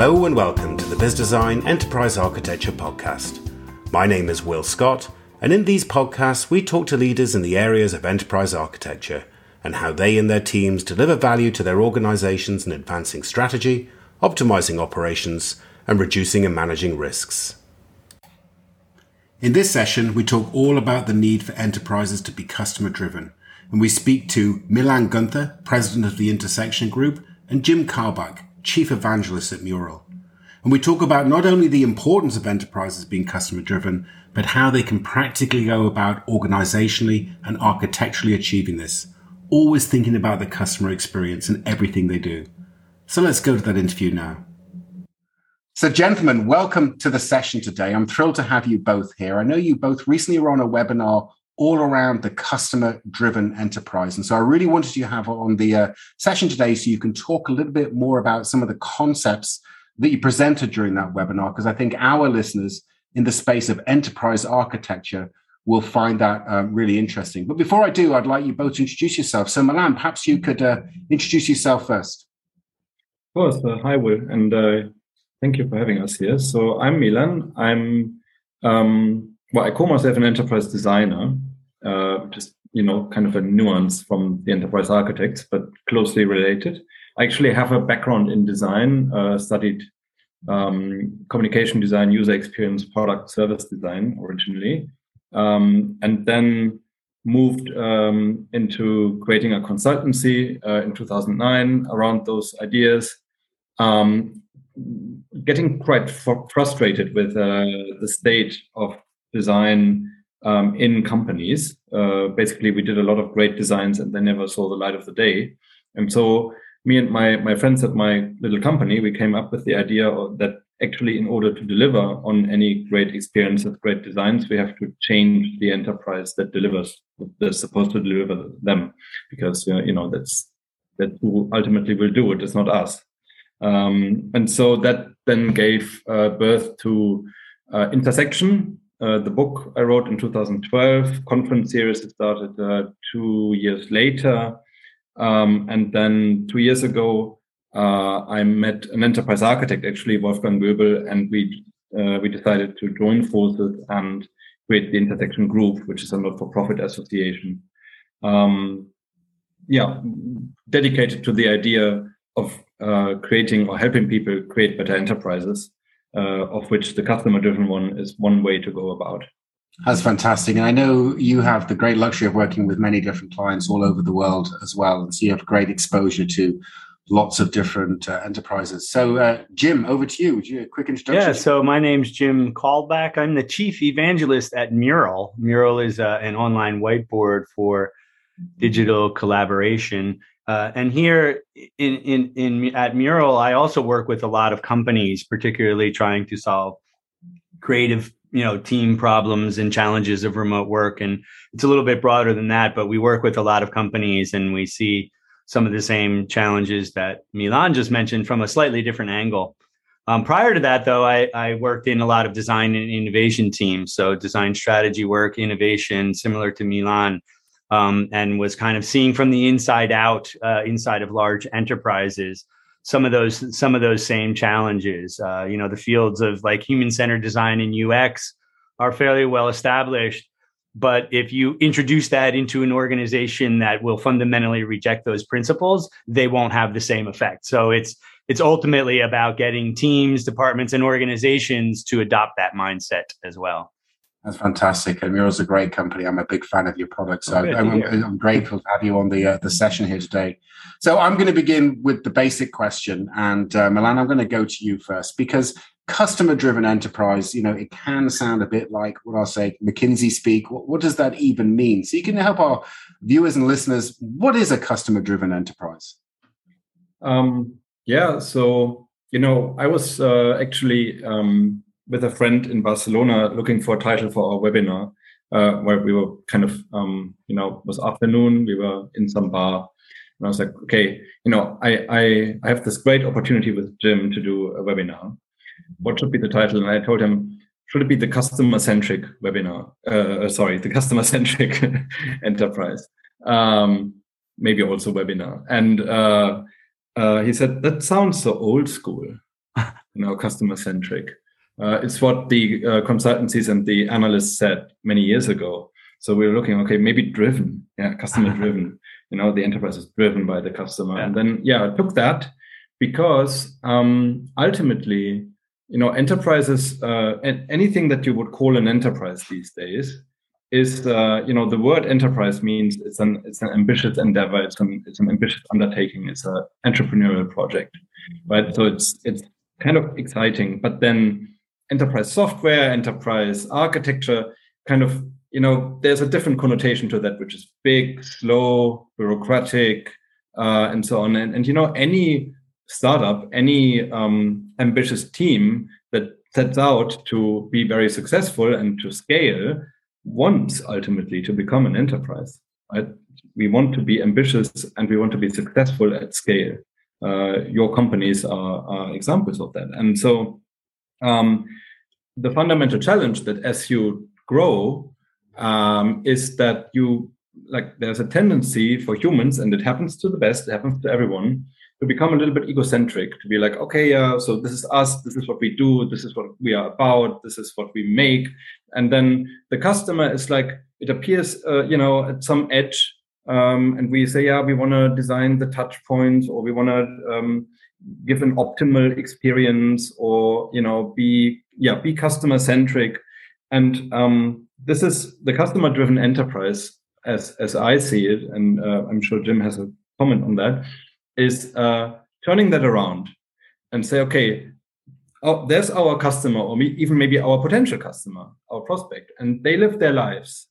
Hello and welcome to the Bizzdesign Enterprise Architecture Podcast. My name is Will Scott, and in these podcasts, we talk to leaders in the areas of enterprise architecture and how they and their teams deliver value to their organizations in advancing strategy, optimizing operations, and reducing and managing risks. In this session, we talk all about the need for enterprises to be customer driven, and we speak to Milan Guenther, president of the Intersection Group, and Jim Kalbach, chief evangelist at Mural. And we talk about not only the importance of enterprises being customer driven, but how they can practically go about organizationally and architecturally achieving this, always thinking about the customer experience in everything they do. So let's go to that interview now. So, gentlemen, welcome to the session today. I'm thrilled to have you both here. I know you both recently were on a webinar all around the customer driven enterprise. And so I really wanted you to have on the uh, session today so you can talk a little bit more about some of the concepts that you presented during that webinar, because I think our listeners in the space of enterprise architecture will find that um, really interesting. But before I do, I'd like you both to introduce yourself. So, Milan, perhaps you could uh, introduce yourself first. Of course. Uh, hi, Will. And uh, Thank you for having us here. So I'm Milan. I'm um, well, I call myself an enterprise designer, you know, kind of a nuance from the enterprise architects, but closely related. I actually have a background in design. Uh, studied um, communication design, user experience, product service design originally, um, and then moved um, into creating a consultancy uh, in 2009 around those ideas. Um, getting quite frustrated with uh, the state of design um, in companies. Uh, basically, we did a lot of great designs and they never saw the light of the day. And so, me and my my friends at my little company, we came up with the idea that actually, in order to deliver on any great experience of great designs, we have to change the enterprise that delivers. They're supposed to deliver them, because you know that's that who ultimately will do it. It's not us. Um, and so that then gave uh, birth to uh, Intersection, uh, the book I wrote in 2012, conference series started uh, two years later. Um, and then two years ago, uh, I met an enterprise architect, actually, Wolfgang Göbel, and we uh, we decided to join forces and create the Intersection Group, which is a not-for-profit association. Um, yeah, dedicated to the idea of uh, creating or helping people create better enterprises, uh, of which the customer driven one is one way to go about. That's fantastic. And I know you have the great luxury of working with many different clients all over the world as well. And so you have great exposure to lots of different uh, enterprises. So, uh, Jim, over to you. Would you a quick introduction? Yeah. So, my name's Jim Kalbach. I'm the chief evangelist at Mural. Mural is uh, an online whiteboard for digital collaboration. Uh, and here in, in, in at Mural, I also work with a lot of companies, particularly trying to solve creative, you know, team problems and challenges of remote work. And it's a little bit broader than that, but we work with a lot of companies and we see some of the same challenges that Milan just mentioned from a slightly different angle. Um, prior to that, though, I, I, worked in a lot of design and innovation teams. So design strategy work, innovation, similar to Milan um, and was kind of seeing from the inside out, uh, inside of large enterprises, some of those some of those same challenges. Uh, you know, the fields of like human centered design and UX are fairly well established. But if you introduce that into an organization that will fundamentally reject those principles, they won't have the same effect. So it's it's ultimately about getting teams, departments, and organizations to adopt that mindset as well. That's fantastic. And Mural's a great company. I'm a big fan of your product. So oh, I'm, I'm, grateful to have you on the uh, the session here today. So I'm going to begin with the basic question. And uh, Milan, I'm going to go to you first because customer driven enterprise, you know, it can sound a bit like what I'll say McKinsey speak. What, what does that even mean? So you can help our viewers and listeners. What is a customer driven enterprise? Um, yeah. So, you know, I was uh, actually um, with a friend in Barcelona looking for a title for our webinar, uh, where we were kind of, um, you know, it was afternoon, we were in some bar. And I was like, okay, you know, I, I, I have this great opportunity with Jim to do a webinar. What should be the title? And I told him, should it be the customer centric webinar? Uh, sorry, the customer centric enterprise. Um, maybe also webinar. And uh, uh, he said, that sounds so old school. you know, customer centric. Uh, it's what the uh, consultancies and the analysts said many years ago. So we were looking, okay, maybe driven, yeah, customer driven. You know, the enterprise is driven by the customer, yeah. and then yeah, I took that because um, ultimately, you know, enterprises, uh, anything that you would call an enterprise these days, is uh, you know the word enterprise means it's an it's an ambitious endeavor it's an it's an ambitious undertaking it's an entrepreneurial project right so it's it's kind of exciting but then enterprise software enterprise architecture kind of you know there's a different connotation to that which is big slow bureaucratic uh, and so on and, and you know any startup any um, ambitious team that sets out to be very successful and to scale wants ultimately to become an enterprise. Right? We want to be ambitious and we want to be successful at scale. Uh, your companies are, are, examples of that. And so, um, the fundamental challenge that as you grow um, is that you like there's a tendency for humans, and it happens to the best, it happens to everyone, to become a little bit egocentric, to be like, okay, yeah, so this is us, this is what we do, this is what we are about, this is what we make, and then the customer is like, it appears, uh, you know, at some edge, um, and we say, yeah, we want to design the touch points, or we want to um, give an optimal experience, or you know, be yeah, be customer centric, and um, this is the customer driven enterprise as as I see it, and uh, I'm sure Jim has a comment on that is uh, turning that around and say, okay, oh, there's our customer, or even maybe our potential customer, our prospect, and they live their lives.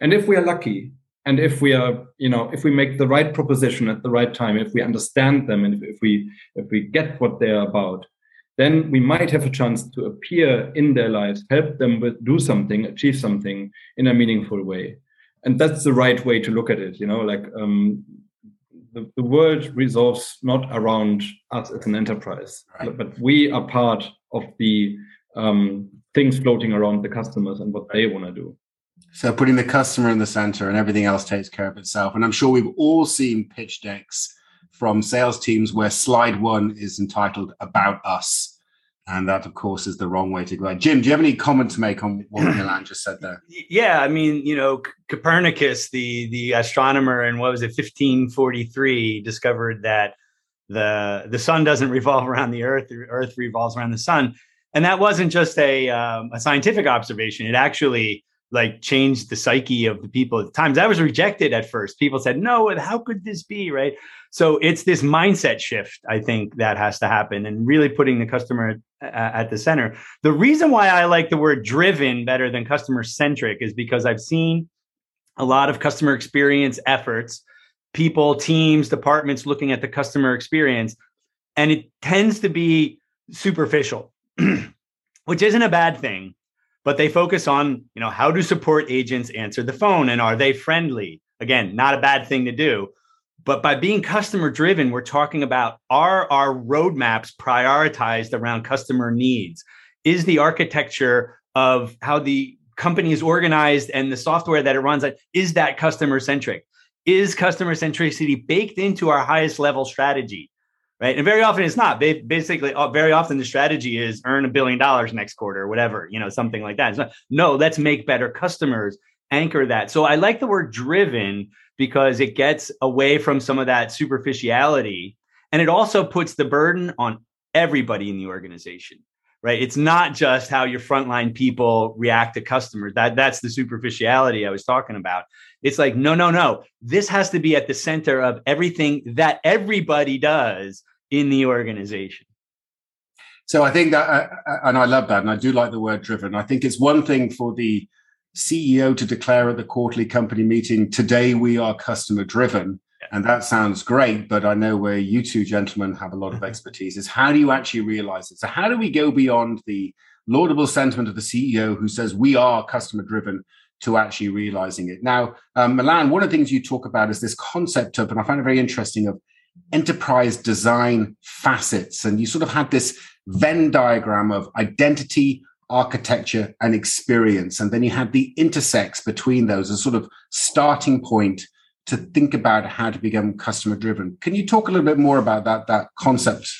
And if we are lucky, and if we are, you know, if we make the right proposition at the right time, if we understand them, and if, we if we get what they're about, then we might have a chance to appear in their lives, help them with do something, achieve something in a meaningful way. And that's the right way to look at it. You know, like um, the, the world resolves not around us as an enterprise, right. but we are part of the um, things floating around the customers and what they want to do. So putting the customer in the center and everything else takes care of itself. And I'm sure we've all seen pitch decks from sales teams where slide one is entitled About Us and that, of course, is the wrong way to go. Jim, do you have any comment to make on what Milan just said there? Yeah, I mean, you know, Copernicus, the the astronomer in what was it, 1543, discovered that the the sun doesn't revolve around the Earth; the Earth revolves around the sun, and that wasn't just a um, a scientific observation. It actually like changed the psyche of the people at the times. That was rejected at first. People said, "No, how could this be?" Right. So it's this mindset shift, I think, that has to happen, and really putting the customer at the center. The reason why I like the word driven better than customer centric is because I've seen a lot of customer experience efforts, people, teams, departments looking at the customer experience, and it tends to be superficial, which isn't a bad thing. But they focus on, you know, how do support agents answer the phone and are they friendly? Again, not a bad thing to do. But by being customer driven, we're talking about are our roadmaps prioritized around customer needs? Is the architecture of how the company is organized and the software that it runs is that customer centric? Is customer centricity baked into our highest level strategy? Right. And very often it's not. They Basically, uh, very often the strategy is earn a billion dollars next quarter, or whatever, you know, something like that. Not, no, let's make better customers, anchor that. So I like the word driven because it gets away from some of that superficiality and it also puts the burden on everybody in the organization right it's not just how your frontline people react to customers that that's the superficiality i was talking about it's like no no no this has to be at the center of everything that everybody does in the organization so i think that uh, uh and i love that and i do like the word driven i think it's one thing for the CEO to declare at the quarterly company meeting, today we are customer driven. And that sounds great, but I know where you two gentlemen have a lot of expertise is how do you actually realize it? So, how do we go beyond the laudable sentiment of the CEO who says we are customer driven to actually realizing it? Now, um, Milan, one of the things you talk about is this concept of, and I find it very interesting, of enterprise design facets. And you sort of had this Venn diagram of identity, architecture and experience. And then you had the intersects between those as sort of starting point to think about how to become customer driven. Can you talk a little bit more about that, that concept?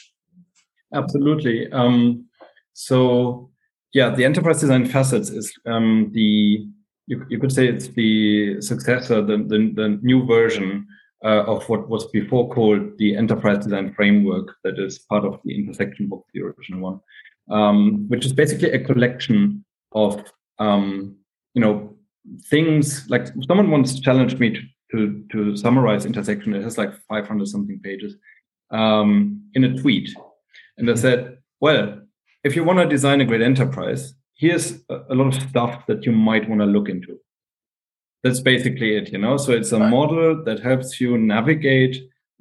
Absolutely. Um, so, yeah, the enterprise design facets is um, the you, you could say it's the successor, the the, the new version uh, of what was before called the enterprise design framework, that is part of the intersection book, the original one, um, which is basically a collection of um, you know things like someone once challenged me to to, to summarize intersection. It has like 500 something pages um, in a tweet. And I said, well, if you want to design a great enterprise, here's a, a lot of stuff that you might want to look into. That's basically it, you know. So it's a right. model that helps you navigate.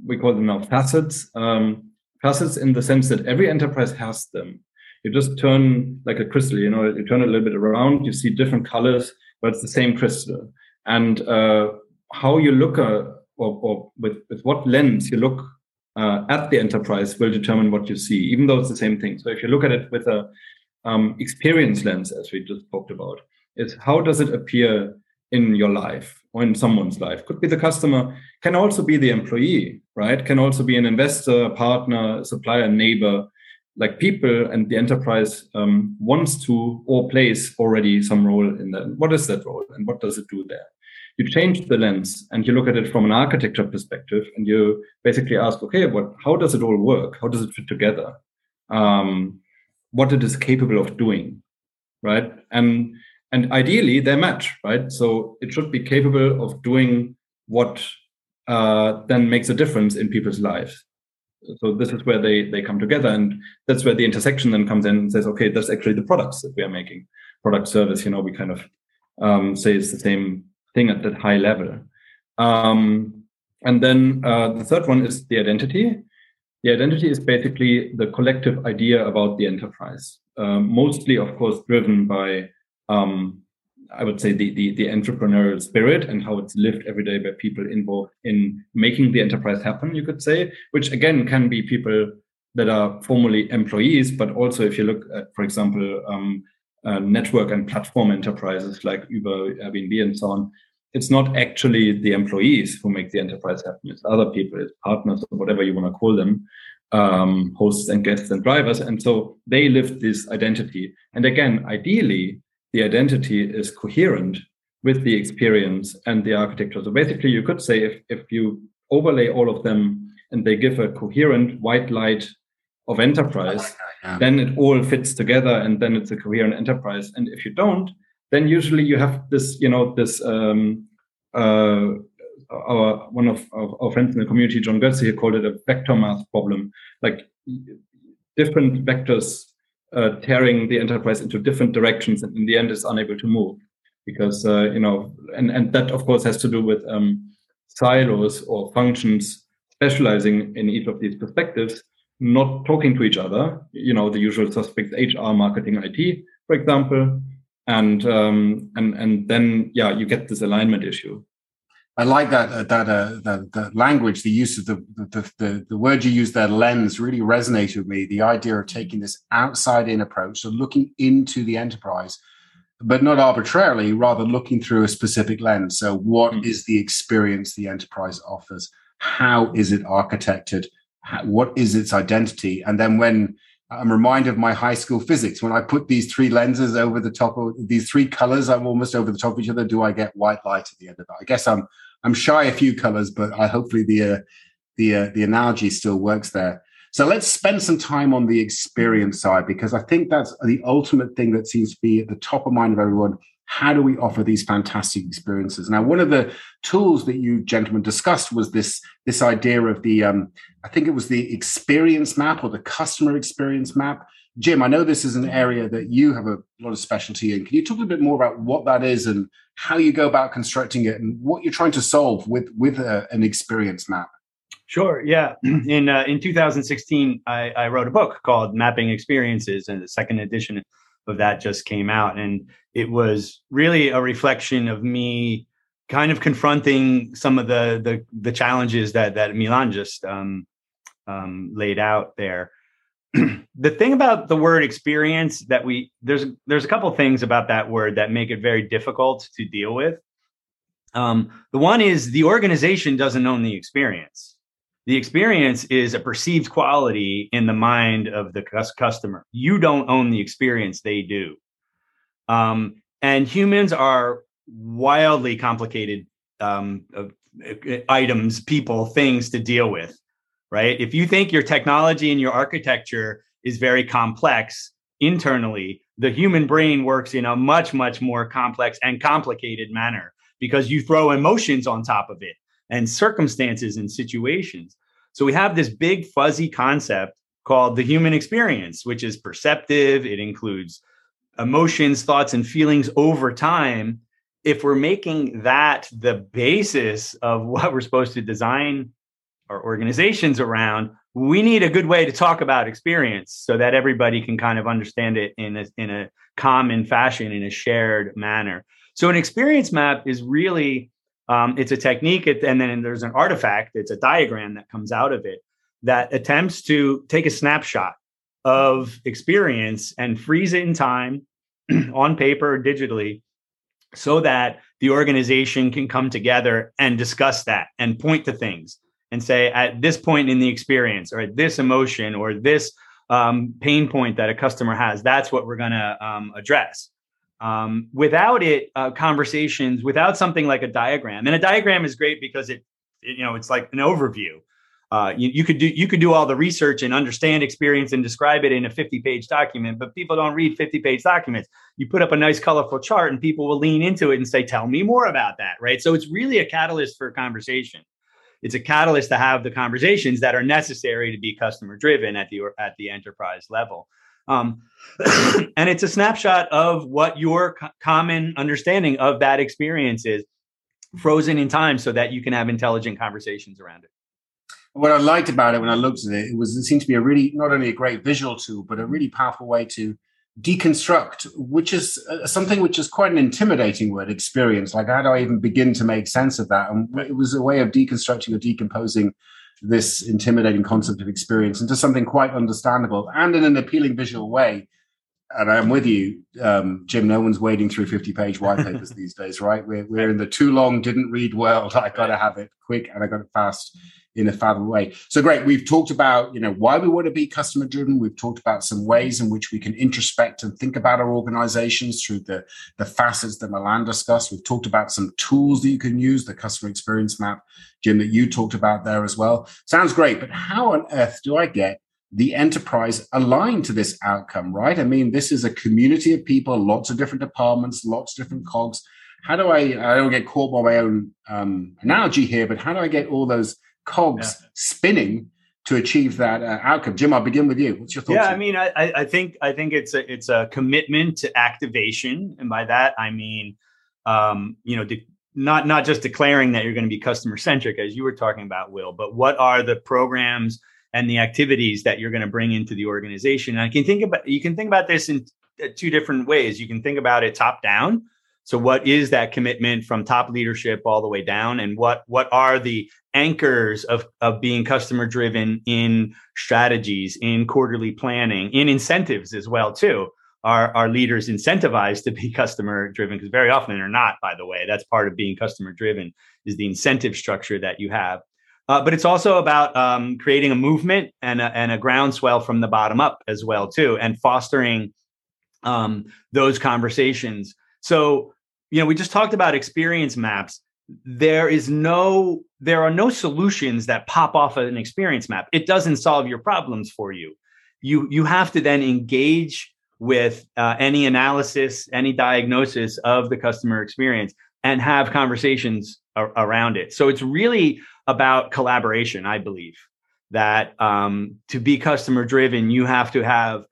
We call them now facets. Um, facets in the sense that every enterprise has them. You just turn like a crystal, you know, you turn it a little bit around, you see different colors, but it's the same crystal. And uh, how you look uh, or, or with, with what lens you look uh, at the enterprise will determine what you see, even though it's the same thing. So if you look at it with a um, experience lens, as we just talked about, is how does it appear in your life or in someone's life? Could be the customer, can also be the employee, right? Can also be an investor, partner, supplier, neighbor. Like people and the enterprise um, wants to or plays already some role in that. What is that role and what does it do there? you change the lens and you look at it from an architecture perspective and you basically ask okay what how does it all work how does it fit together um, what it is capable of doing right and and ideally they match right so it should be capable of doing what uh, then makes a difference in people's lives so this is where they they come together and that's where the intersection then comes in and says okay that's actually the products that we are making product service you know we kind of um, say it's the same thing at that high level. Um, and then uh, the third one is the identity. The identity is basically the collective idea about the enterprise, um, mostly, of course, driven by, um, I would say, the, the, the entrepreneurial spirit and how it's lived every day by people involved in making the enterprise happen. You could say, which again can be people that are formerly employees, but also if you look at, for example, um, uh, network and platform enterprises like Uber, Airbnb, and so on, it's not actually the employees who make the enterprise happen. It's other people, it's partners, or whatever you want to call them, um, hosts and guests and drivers. And so they live this identity. And again, ideally, the identity is coherent with the experience and the architecture. So basically, you could say if, if you overlay all of them and they give a coherent white light of enterprise, yeah. then it all fits together and then it's a coherent enterprise. And if you don't, then usually you have this, you know, this um, uh, our one of our, our, friends in the community, John Gøtze, he called it a vector math problem, like different vectors uh, tearing the enterprise into different directions, and in the end, is unable to move because uh, you know, and and that of course has to do with um, silos or functions specializing in each of these perspectives not talking to each other. You know, the usual suspects: HR, marketing, IT, for example, and um, and and then yeah, you get this alignment issue. I like that uh, that, uh, that that language, the use of the, the the the word you use there, lens, really resonated with me. The idea of taking this outside in approach, so looking into the enterprise, but not arbitrarily, rather looking through a specific lens. So, what mm-hmm. is the experience the enterprise offers? How is it architected? what is its identity? And then when I'm reminded of my high school physics, when I put these three lenses over the top of these three colors, I'm almost over the top of each other. Do I get white light at the end of that? I guess I'm I'm shy a few colors, but I hopefully the uh, the uh, the analogy still works there. So let's spend some time on the experience side because I think that's the ultimate thing that seems to be at the top of mind of everyone how do we offer these fantastic experiences now one of the tools that you gentlemen discussed was this this idea of the um, i think it was the experience map or the customer experience map jim i know this is an area that you have a lot of specialty in can you talk a bit more about what that is and how you go about constructing it and what you're trying to solve with with a, an experience map Sure. Yeah. In uh, in 2016, I, I, wrote a book called Mapping Experiences, and the second edition of that just came out. And it was really a reflection of me kind of confronting some of the the, the challenges that that Milan just um, um, laid out there. the thing about the word experience that we there's there's a couple things about that word that make it very difficult to deal with. Um, the one is the organization doesn't own the experience. The experience is a perceived quality in the mind of the customer. You don't own the experience, they do. Um, and humans are wildly complicated um, uh, items, people, things to deal with, right? If you think your technology and your architecture is very complex internally, the human brain works in a much, much more complex and complicated manner because you throw emotions on top of it and circumstances and situations. So we have this big fuzzy concept called the human experience, which is perceptive. It includes emotions, thoughts, and feelings over time. If we're making that the basis of what we're supposed to design our organizations around, we need a good way to talk about experience so that everybody can kind of understand it in a, in a common fashion, in a shared manner. So an experience map is really um, it's a technique, and then there's an artifact. It's a diagram that comes out of it that attempts to take a snapshot of experience and freeze it in time on paper or digitally so that the organization can come together and discuss that and point to things and say at this point in the experience or at this emotion or this um, pain point that a customer has that's what we're going to um, address um, without it uh, conversations without something like a diagram. And a diagram is great because it, it you know it's like an overview. Uh, you, you, could do you could do all the research and understand experience and describe it in a 50 page document but people don't read 50 page documents. You put up a nice colorful chart and people will lean into it and say tell me more about that right? So it's really a catalyst for conversation. It's a catalyst to have the conversations that are necessary to be customer driven at the at the enterprise level um, and it's a snapshot of what your co- common understanding of that experience is frozen in time so that you can have intelligent conversations around it what i liked about it when i looked at it it was it seemed to be a really not only a great visual tool but a really powerful way to deconstruct, which is uh, something which is quite an intimidating word experience. Like, how do I even begin to make sense of that? And it was a way of deconstructing or decomposing this intimidating concept of experience into something quite understandable and in an appealing visual way. And I'm with you, um, Jim. No one's wading through 50 page white papers these days, right? We're, we're in the too long, didn't read world. I got to have it quick and I got it fast in a fathom way. So great. We've talked about, you know, why we want to be customer driven. We've talked about some ways in which we can introspect and think about our organizations through the, the facets that Milan discussed. We've talked about some tools that you can use, the customer experience map, Jim, that you talked about there as well. Sounds great. But how on earth do I get the enterprise aligned to this outcome, right? I mean, this is a community of people, lots of different departments, lots of different cogs. How do I, I don't get caught by my own um, analogy here, but how do I get all those cogs yeah. spinning to achieve that uh, outcome. Jim, I'll begin with you. What's your thoughts? Yeah, I mean, I, I think I think it's a it's a commitment to activation, and by that I mean, um, you know, de- not not just declaring that you're going to be customer centric, as you were talking about, Will, but what are the programs and the activities that you're going to bring into the organization? And I can think about you can think about this in uh, two different ways. You can think about it top down. So, what is that commitment from top leadership all the way down, and what what are the anchors of, of being customer driven in strategies, in quarterly planning, in incentives as well too. Are, are leaders incentivized to be customer driven? Because very often they're not, by the way. That's part of being customer driven is the incentive structure that you have. Uh, but it's also about um, creating a movement and a, and a groundswell from the bottom up as well too, and fostering um, those conversations. So, you know, we just talked about experience maps there is no there are no solutions that pop off an experience map. It doesn't solve your problems for you. You you have to then engage with uh, any analysis any diagnosis of the customer experience and have conversations ar- around it. So it's really about collaboration i believe that um, to be customer driven you have to have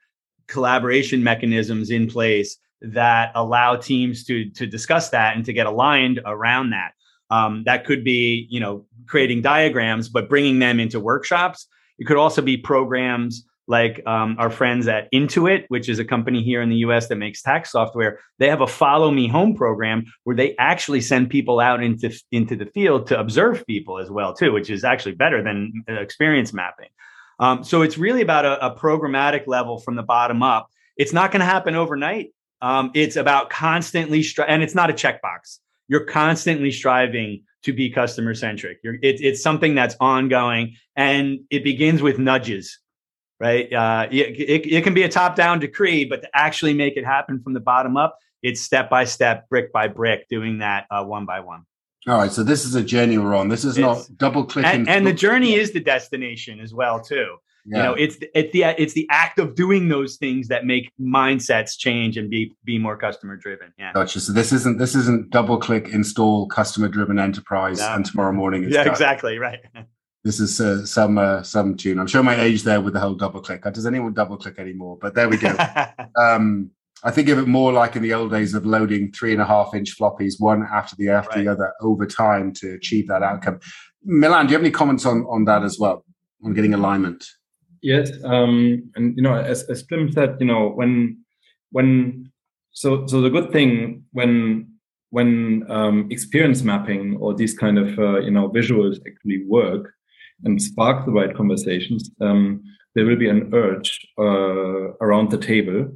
collaboration mechanisms in place that allow teams to to discuss that and to get aligned around that um, that could be, you know, creating diagrams, but bringing them into workshops. It could also be programs like um, our friends at Intuit, which is a company here in the US that makes tax software. They have a follow me home program where they actually send people out into, into the field to observe people as well, too, which is actually better than experience mapping. Um, so it's really about a, a, programmatic level from the bottom up. It's not going to happen overnight. Um, it's about constantly, and it's not a checkbox you're constantly striving to be customer centric. It, it's something that's ongoing and it begins with nudges, right? Uh, it, it, it can be a top down decree, but to actually make it happen from the bottom up, it's step by step, brick by brick, doing that uh, one by one. All right, so this is a journey we're on. This is it's, not double clicking, and, and the journey is the destination as well too. Yeah. You know, it's it's the it's the act of doing those things that make mindsets change and be be more customer driven. Yeah. Gotcha. So this isn't this isn't double click install customer driven enterprise no. and tomorrow morning. yeah, done. exactly right. This is uh, some uh, some tune. I'm showing my age there with the whole double click. Does anyone double click anymore? But there we go. um, I think of it more like in the old days of loading three and a half inch floppies one after the after right. the other over time to achieve that outcome. Milan, do you have any comments on on that as well on getting alignment? Yes, um, and you know, as as Tim said, you know, when when so so the good thing when when um, experience mapping or these kind of uh, you know visuals actually work and spark the right conversations, um, there will be an urge uh, around the table.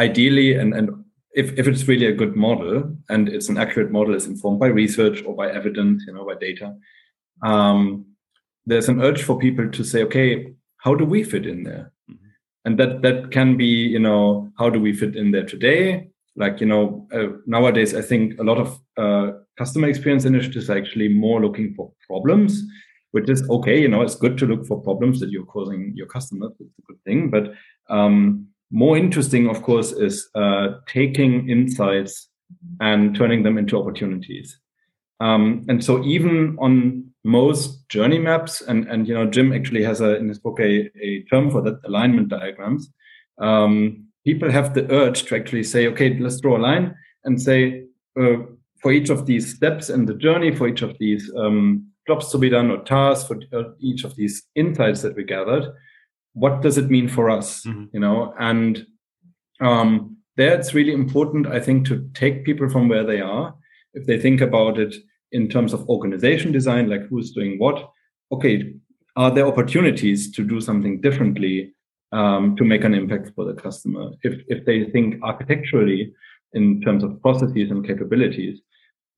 Ideally, and and if, if it's really a good model and it's an accurate model, it's informed by research or by evidence, you know, by data. Um, there's an urge for people to say, okay, how do we fit in there? Mm-hmm. And that that can be, you know, how do we fit in there today? Like, you know, uh, nowadays, I think a lot of uh, customer experience initiatives are actually more looking for problems, which is okay. You know, it's good to look for problems that you're causing your customers. It's a good thing. But um, more interesting, of course, is uh, taking insights and turning them into opportunities. Um, and so even on most journey maps, and and you know Jim actually has a in his book a, a term for that alignment diagrams. Um, people have the urge to actually say, okay, let's draw a line and say uh, for each of these steps in the journey, for each of these um, jobs to be done or tasks, for uh, each of these insights that we gathered, what does it mean for us? Mm-hmm. You know, and um, there it's really important, I think, to take people from where they are. If they think about it in terms of organization design, like who's doing what. Okay, are there opportunities to do something differently um, to make an impact for the customer? If if they think architecturally in terms of processes and capabilities,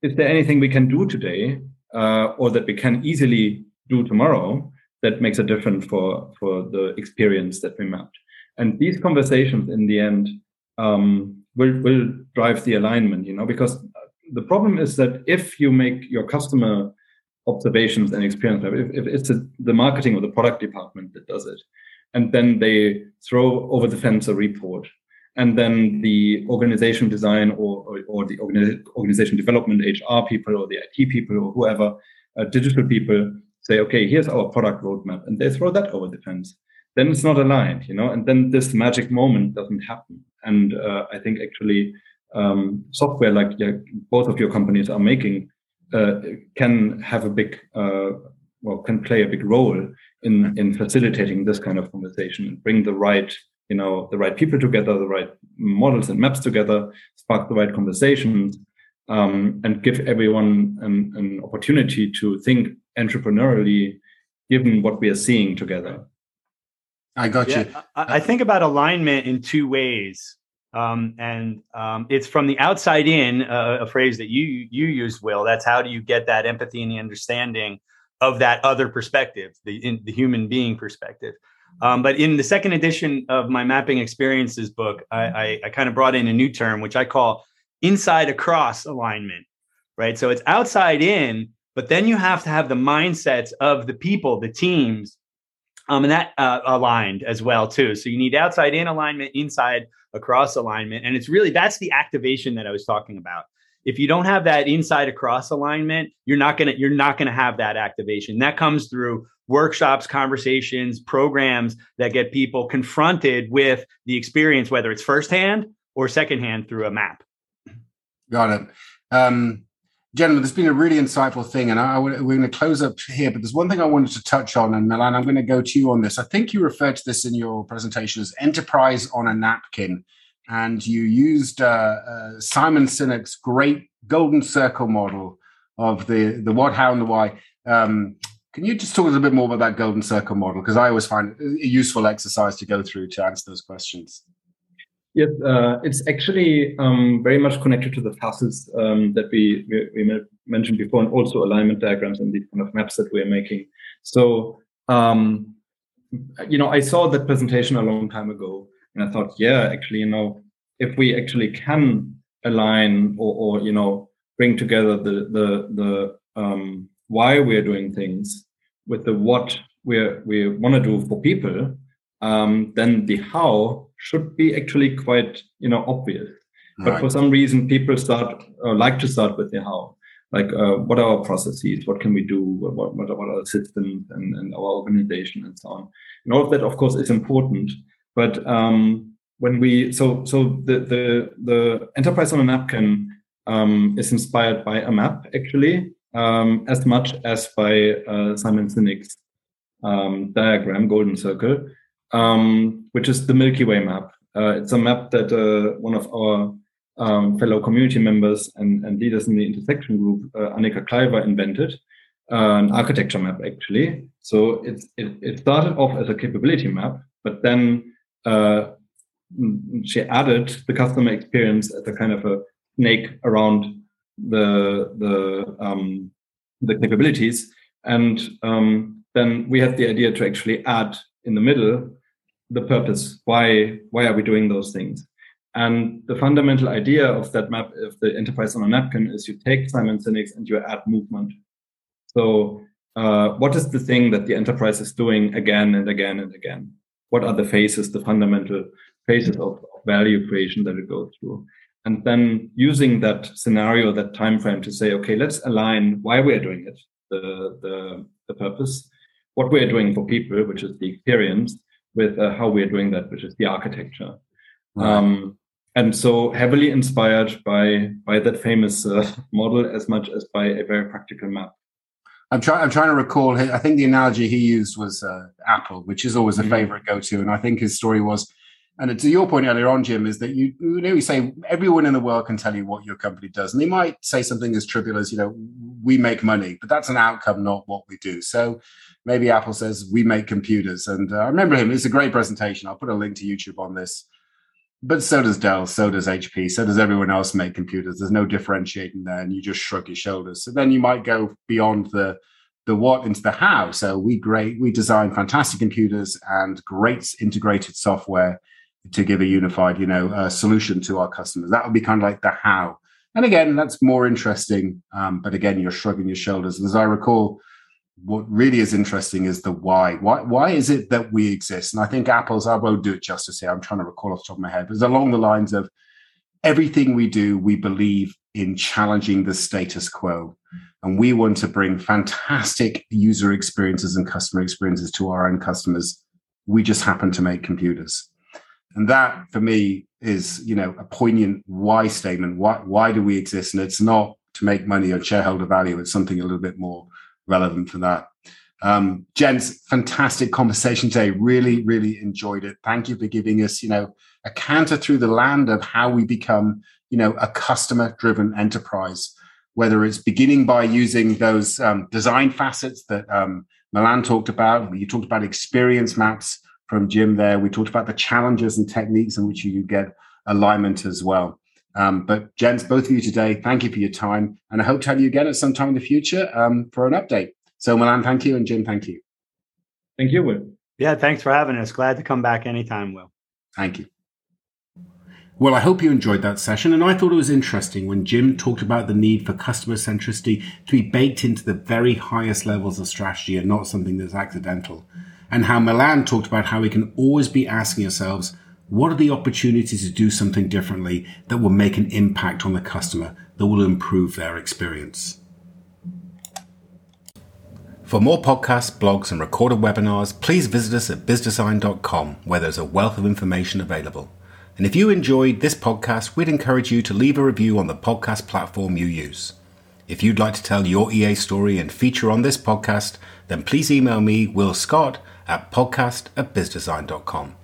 is there anything we can do today uh, or that we can easily do tomorrow that makes a difference for for the experience that we mapped? And these conversations, in the end, um, will will drive the alignment. You know, because the problem is that if you make your customer observations and experience if, if it's a, the marketing or the product department that does it and then they throw over the fence a report and then the organization design or, or, or the organization development hr people or the it people or whoever uh, digital people say okay here's our product roadmap and they throw that over the fence then it's not aligned you know and then this magic moment doesn't happen. And uh, i think actually um, software like yeah, both of your companies are making uh, can have a big uh, well can play a big role in in facilitating this kind of conversation and bring the right you know the right people together the right models and maps together spark the right conversations um, and give everyone an, an opportunity to think entrepreneurially given what we are seeing together. I got yeah, you I, I think about alignment in two ways um, and um, it's from the outside in, uh, a phrase that you you used, Will. That's how do you get that empathy and the understanding of that other perspective, the in, the human being perspective. Um, but in the second edition of my mapping experiences book, I, I, I kind of brought in a new term, which I call inside across alignment. Right, so it's outside in, but then you have to have the mindsets of the people, the teams, um, and that uh, aligned as well too. So you need outside in alignment, inside across alignment. And it's really that's the activation that I was talking about. If you don't have that inside across alignment, you're not gonna you're not gonna have that activation. That comes through workshops, conversations, programs that get people confronted with the experience, whether it's firsthand or secondhand through a map. Got it. Um, gentlemen, there's been a really insightful thing, and I, we're going to close up here. But there's one thing I wanted to touch on, and Milan, I'm going to go to you on this. I think you referred to this in your presentation as enterprise on a napkin, and you used uh, uh, Simon Sinek's great golden circle model of the the what, how, and the why. Um, can you just talk a little bit more about that golden circle model? Because I always find it a useful exercise to go through to answer those questions. Yes, uh, it's actually um, very much connected to the facets um, that we, we, we, mentioned before, and also alignment diagrams and these kind of maps that we're making. So, um, you know, I saw that presentation a long time ago, and I thought, yeah, actually, you know, if we actually can align or, or you know, bring together the the the um, why we're doing things with the what we we want to do for people, um, then the how should be actually quite you know obvious. Right. But for some reason, people start uh, like to start with the how. Like, uh, what are our processes? What can we do? What, what, what are our systems and, and our organization and so on? And all of that, of course, is important. But um, when we so so the the the enterprise on a napkin um, is inspired by a map actually um, as much as by uh, Simon Sinek's um, diagram, Golden Circle, um, which is the Milky Way map. Uh, it's a map that uh, one of our um, fellow community members and, and, leaders in the intersection group, uh, Annika Klyver, invented. Uh, an architecture map, actually. So it, it started off as a capability map, but then uh, she added the customer experience as a kind of a snake around the the um, the capabilities, and um, then we had the idea to actually add in the middle the purpose. Why why are we doing those things? And the fundamental idea of that map, of the enterprise on a napkin, is you take Simon Sinek's and you add movement. So, uh, what is the thing that the enterprise is doing again and again and again? What are the phases, the fundamental phases of, of value creation that it goes through? and then using that scenario, that time frame to say, okay, let's align why we're doing it, the the, the purpose, what we're doing for people, which is the experience, with uh, how we're doing that, which is the architecture. Right. Um, and so heavily inspired by by that famous uh, model as much as by a very practical map. I'm trying. I'm trying to recall. I think the analogy he used was uh, Apple, which is always a mm-hmm. favorite go-to. And I think his story was and to your point earlier on, Jim, is that you, you know, you say everyone in the world can tell you what your company does. And they might say something as trivial as, you know, we make money, but that's an outcome, not what we do. So maybe Apple says we make computers. And uh, I remember him, it's a great presentation. I'll put a link to YouTube on this. But so does Dell, so does HP, so does everyone else make computers. There's no differentiating there, and you just shrug your shoulders. So then you might go beyond the the what into the how. So we great we design fantastic computers and great integrated software to give a unified, you know, uh, solution to our customers. That would be kind of like the how. And again, that's more interesting. Um, but again, you're shrugging your shoulders. And as I recall, what really is interesting is the why. Why why is it that we exist? And I think Apple's, I won't do it justice here. I'm trying to recall off the top of my head, but it's along the lines of everything we do, we believe in challenging the status quo. And we want to bring fantastic user experiences and customer experiences to our own customers. We just happen to make computers. And that for me is, you know, a poignant why statement. Why, why do we exist? And it's not to make money or shareholder value. It's something a little bit more relevant for that. Um, gents, fantastic conversation today. Really, really enjoyed it. Thank you for giving us, you know, a canter through the land of how we become, you know, a customer driven enterprise, whether it's beginning by using those um, design facets that um, Milan talked about. You talked about experience maps from Jim there. We talked about the challenges and techniques in which you get alignment as well. Um, but gents, both of you today, thank you for your time, and I hope to have you again at some time in the future um, for an update. So Milan, thank you, and Jim, thank you. Thank you, Will. Yeah, thanks for having us. Glad to come back anytime, Will. Thank you. Well, I hope you enjoyed that session, and I thought it was interesting when Jim talked about the need for customer centricity to be baked into the very highest levels of strategy and not something that's accidental and how Milan talked about how we can always be asking ourselves, what are the opportunities to do something differently that will make an impact on the customer, that will improve their experience? For more podcasts, blogs, and recorded webinars, please visit us at bizzdesign.com, where there's a wealth of information available. And if you enjoyed this podcast, we'd encourage you to leave a review on the podcast platform you use. If you'd like to tell your EA story and feature on this podcast, then please email me, Will Scott, at podcast at bizzdesign.com.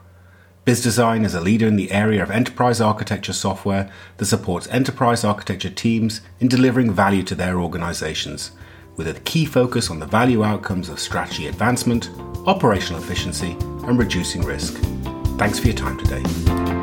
Bizzdesign is a leader in the area of enterprise architecture software that supports enterprise architecture teams in delivering value to their organizations, with a key focus on the value outcomes of strategy advancement, operational efficiency, and reducing risk. Thanks for your time today.